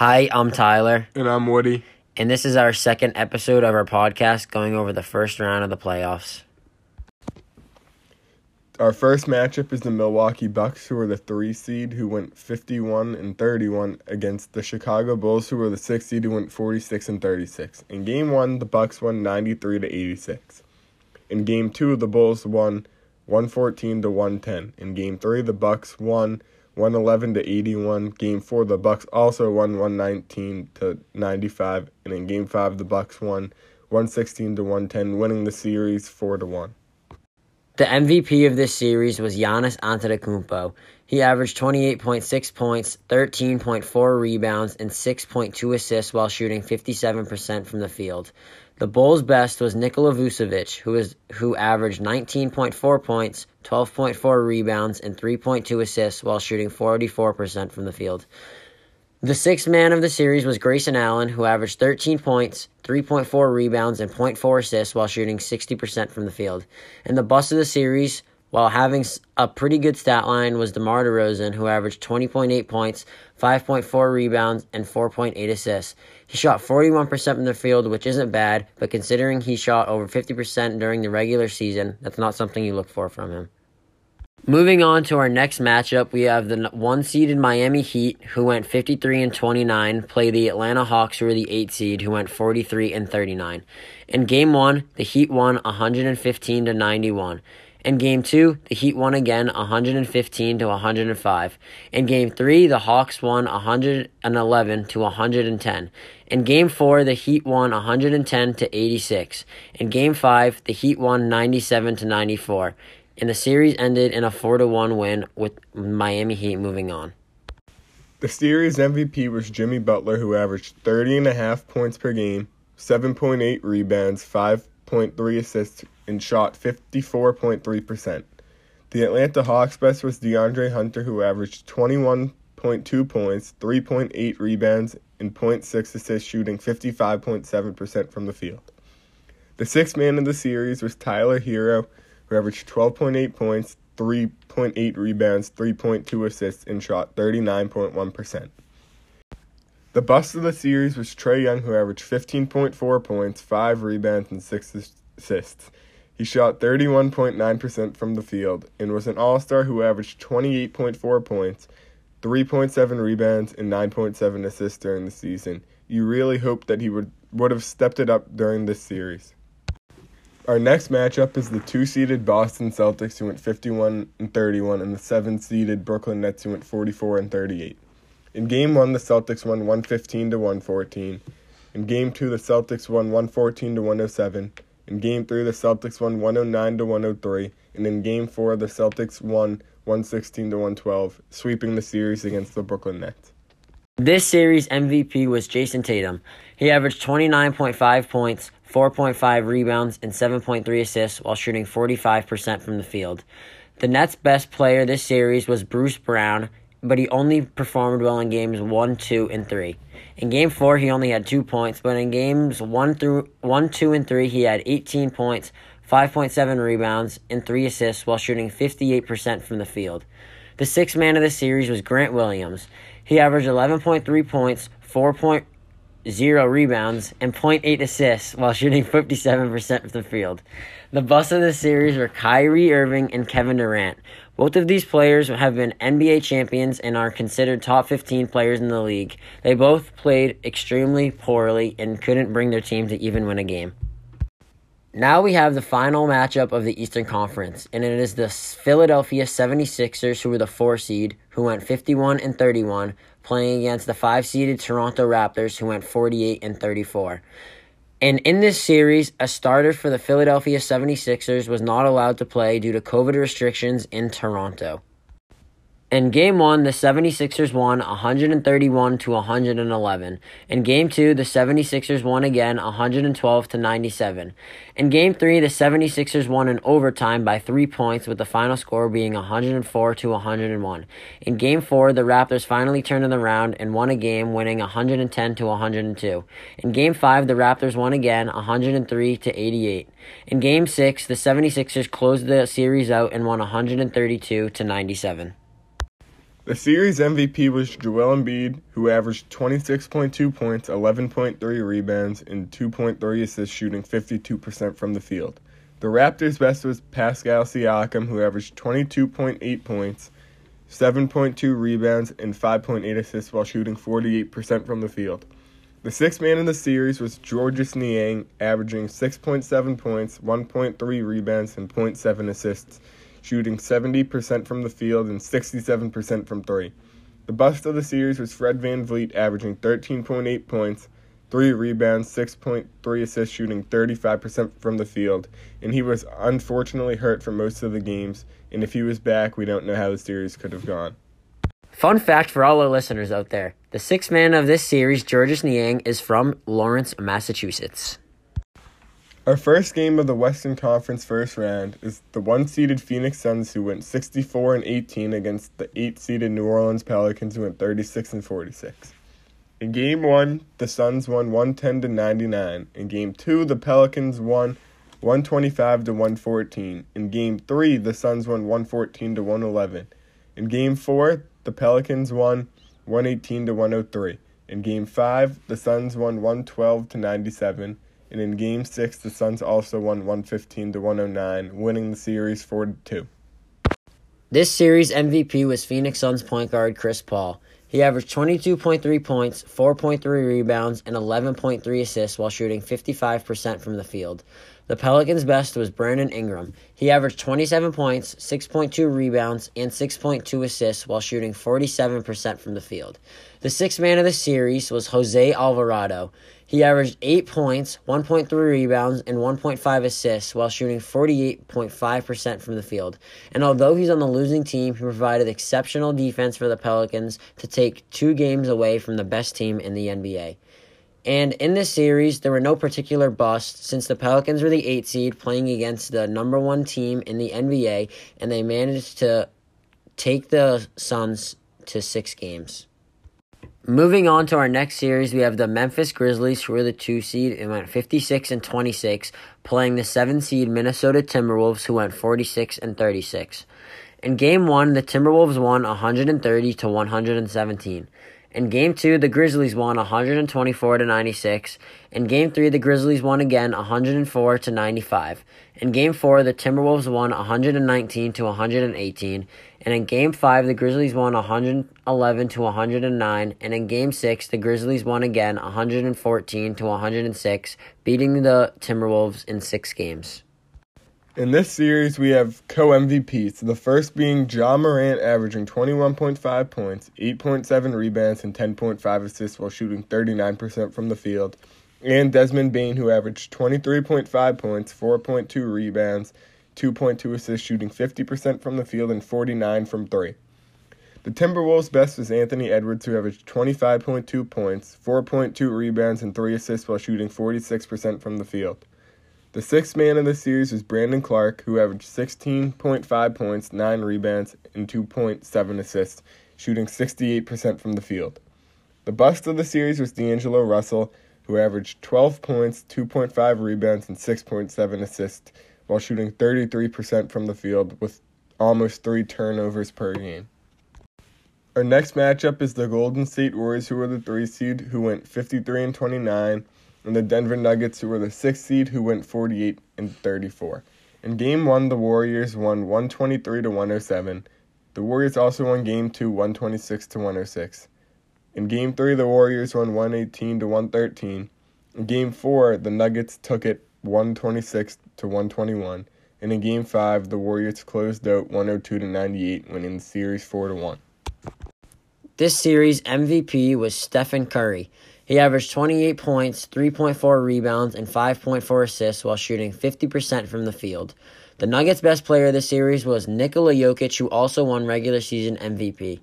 Hi, I'm Tyler, And I'm Woody. and this is our second episode of our podcast going over the first round of the playoffs. Our first matchup is the Milwaukee Bucks, who are the three seed, who went 51 and 31 against the Chicago Bulls, who were the six seed, who went 46 and 36. In game one, the Bucks won 93 to 86. In game two, the Bulls won 114 to 110. In game three, the Bucks won 111 to 81. Game four, the Bucks also won 119 to 95, and in game five, the Bucks won 116 to 110, winning the series four to one. The MVP of this series was Giannis Antetokounmpo. He averaged 28.6 points, 13.4 rebounds, and 6.2 assists while shooting 57% from the field. The Bulls' best was Nikola Vucevic, who was who averaged 19.4 points, 12.4 rebounds, and 3.2 assists while shooting 44% from the field. The sixth man of the series was Grayson Allen, who averaged 13 points, 3.4 rebounds, and 0.4 assists while shooting 60% from the field. And the bust of the series, while having a pretty good stat line, was DeMar DeRozan, who averaged 20.8 points, 5.4 rebounds, and 4.8 assists. He shot 41% from the field, which isn't bad, but considering he shot over 50% during the regular season, that's not something you look for from him. Moving on to our next matchup, we have the one seeded Miami Heat, who went 53 and 29, play the Atlanta Hawks, who are the eight seed, who went 43 and 39. In game one, the Heat won 115 to 91. In game two, the Heat won again 115 to 105. In game three, the Hawks won 111 to 110. In game four, the Heat won 110 to 86. In game five, the Heat won 97 to 94 and the series ended in a 4 to 1 win with Miami Heat moving on. The series MVP was Jimmy Butler, who averaged 30 and a half points per game, 7.8 rebounds, 5.3 assists, and shot 54.3%. The Atlanta Hawks' best was DeAndre Hunter, who averaged 21.2 points, 3.8 rebounds, and 0.6 assists, shooting 55.7% from the field. The sixth man of the series was Tyler Herro, who averaged 12.8 points, 3.8 rebounds, 3.2 assists, and shot 39.1%. The bust of the series was Trae Young, who averaged 15.4 points, 5 rebounds, and 6 assists. He shot 31.9% from the field and was an all star who averaged 28.4 points, 3.7 rebounds, and 9.7 assists during the season. You really hope that he would, would have stepped it up during this series. Our next matchup is the two-seeded Boston Celtics who went 51 and 31 and the seven-seeded Brooklyn Nets who went 44 and 38. In game 1, the Celtics won 115 to 114. In game 2, the Celtics won 114 to 107. In game 3, the Celtics won 109 to 103, and in game 4, the Celtics won 116 to 112, sweeping the series against the Brooklyn Nets. This series MVP was Jayson Tatum. He averaged 29.5 points, 4.5 rebounds, and 7.3 assists while shooting 45% from the field. The Nets' best player this series was Bruce Brown, but he only performed well in games 1, 2, and 3. In game 4, he only had 2 points, but in games 1 through 1, 2, and 3, he had 18 points, 5.7 rebounds, and 3 assists while shooting 58% from the field. The sixth man of the series was Grant Williams. He averaged 11.3 points, 4.0 rebounds, and 0.8 assists while shooting 57% from the field. The bust of the series were Kyrie Irving and Kevin Durant. Both of these players have been NBA champions and are considered top 15 players in the league. They both played extremely poorly and couldn't bring their team to even win a game. Now we have the final matchup of the Eastern Conference, and it is the Philadelphia 76ers, who were the 4 seed, who went 51 and 31, playing against the 5 seeded Toronto Raptors, who went 48 and 34. And in this series, a starter for the Philadelphia 76ers was not allowed to play due to COVID restrictions in Toronto. In game one, the 76ers won 131 to 111. In game two, the 76ers won again 112 to 97. In game three, the 76ers won in overtime by three points, with the final score being 104 to 101. In game four, the Raptors finally turned it around and won a game, winning 110 to 102. In game five, the Raptors won again 103 to 88. In game six, the 76ers closed the series out and won 132 to 97. The series MVP was Joel Embiid, who averaged 26.2 points, 11.3 rebounds, and 2.3 assists, shooting 52% from the field. The Raptors' best was Pascal Siakam, who averaged 22.8 points, 7.2 rebounds, and 5.8 assists while shooting 48% from the field. The sixth man in the series was Georges Niang, averaging 6.7 points, 1.3 rebounds, and 0.7 assists, shooting 70% from the field and 67% from three. The bust of the series was Fred VanVleet, averaging 13.8 points, 3 rebounds, 6.3 assists, shooting 35% from the field, and he was unfortunately hurt for most of the games, and if he was back, we don't know how the series could have gone. Fun fact for all our listeners out there the sixth man of this series, Georges Niang, is from Lawrence, Massachusetts. Our first game of the Western Conference first round is the one-seeded Phoenix Suns who went 64 and 18 against the 8-seeded New Orleans Pelicans who went 36 and 46. In game 1, the Suns won 110 to 99. In game 2, the Pelicans won 125 to 114. In game 3, the Suns won 114 to 111. In game 4, the Pelicans won 118 to 103. In game 5, the Suns won 112 to 97, and in game 6, the Suns also won 115 to 109, winning the series 4 to 2. This series MVP was Phoenix Suns point guard Chris Paul. He averaged 22.3 points, 4.3 rebounds, and 11.3 assists while shooting 55% from the field. The Pelicans' best was Brandon Ingram. He averaged 27 points, 6.2 rebounds, and 6.2 assists while shooting 47% from the field. The sixth man of the series was Jose Alvarado. He averaged 8 points, 1.3 rebounds, and 1.5 assists while shooting 48.5% from the field. And although he's on the losing team, he provided exceptional defense for the Pelicans to take two games away from the best team in the NBA. And in this series, there were no particular busts since the Pelicans were the eight seed playing against the number one team in the NBA, and they managed to take the Suns to six games. Moving on to our next series, we have the Memphis Grizzlies, who were the two seed and went 56 and 26, playing the seven seed Minnesota Timberwolves, who went 46 and 36. In game one, the Timberwolves won 130 to 117. In game two, the Grizzlies won 124 to 96. In game three, the Grizzlies won again 104 to 95. In game four, the Timberwolves won 119 to 118. And in game five, the Grizzlies won 111 to 109. And in game six, the Grizzlies won again 114 to 106, beating the Timberwolves in six games. In this series, we have co MVPs, the first being Ja Morant, averaging 21.5 points, 8.7 rebounds, and 10.5 assists while shooting 39% from the field, and Desmond Bane, who averaged 23.5 points, 4.2 rebounds, 2.2 assists, shooting 50% from the field and 49 from three. The Timberwolves' best was Anthony Edwards, who averaged 25.2 points, 4.2 rebounds, and 3 assists while shooting 46% from the field. The sixth man of the series was Brandon Clarke, who averaged 16.5 points, 9 rebounds, and 2.7 assists, shooting 68% from the field. The bust of the series was D'Angelo Russell, who averaged 12 points, 2.5 rebounds, and 6.7 assists, while shooting 33% from the field with almost 3 turnovers per game. Our next matchup is the Golden State Warriors, who were the 3 seed, who went 53 and 29 and the Denver Nuggets, who were the sixth seed, who went 48 and 34. In Game One, the Warriors won 123 to 107. The Warriors also won Game Two, 126 to 106. In Game Three, the Warriors won 118 to 113. In Game Four, the Nuggets took it 126 to 121. And in Game Five, the Warriors closed out 102 to 98, winning the series 4 to 1. This series MVP was Stephen Curry. He averaged 28 points, 3.4 rebounds, and 5.4 assists while shooting 50% from the field. The Nuggets' best player of the series was Nikola Jokic, who also won regular season MVP.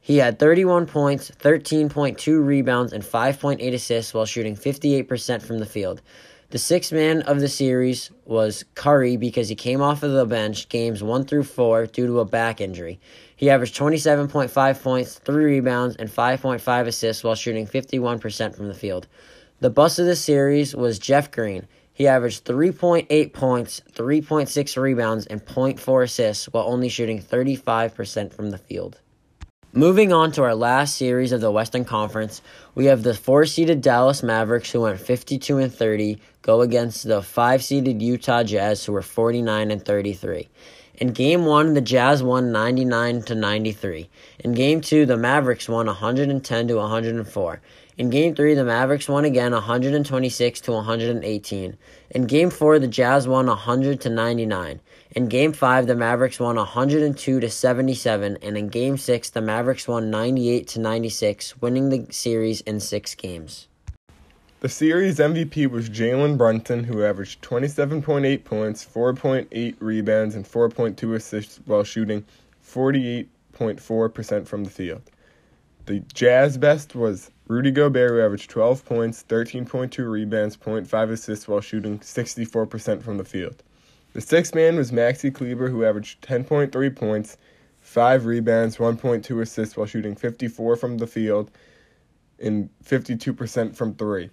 He had 31 points, 13.2 rebounds, and 5.8 assists while shooting 58% from the field. The sixth man of the series was Curry because he came off of the bench games 1 through 4 due to a back injury. He averaged 27.5 points, 3 rebounds, and 5.5 assists while shooting 51% from the field. The bust of the series was Jeff Green. He averaged 3.8 points, 3.6 rebounds, and 0.4 assists while only shooting 35% from the field. Moving on to our last series of the Western Conference, we have the four-seeded Dallas Mavericks who went 52 and 30 go against the five-seeded Utah Jazz who were 49 and 33. In game 1, the Jazz won 99 to 93. In game 2, the Mavericks won 110 to 104. In game 3, the Mavericks won again 126 to 118. In game 4, the Jazz won 100 to 99. In game 5, the Mavericks won 102 to 77, and in game 6, the Mavericks won 98 to 96, winning the series in 6 games. The series MVP was Jalen Brunson, who averaged 27.8 points, 4.8 rebounds, and 4.2 assists while shooting 48.4% from the field. The Jazz best was Rudy Gobert, who averaged 12 points, 13.2 rebounds, 0.5 assists while shooting 64% from the field. The sixth man was Maxi Kleber, who averaged 10.3 points, 5 rebounds, 1.2 assists while shooting 54 from the field and 52% from 3.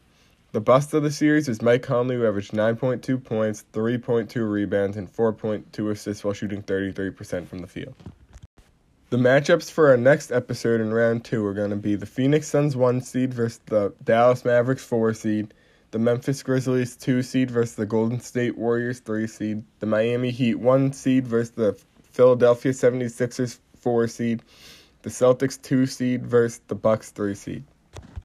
The bust of the series is Mike Conley, who averaged 9.2 points, 3.2 rebounds, and 4.2 assists while shooting 33% from the field. The matchups for our next episode in round two are going to be the Phoenix Suns 1 seed versus the Dallas Mavericks 4 seed, the Memphis Grizzlies 2 seed versus the Golden State Warriors 3 seed, the Miami Heat 1 seed versus the Philadelphia 76ers 4 seed, the Celtics 2 seed versus the Bucks 3 seed.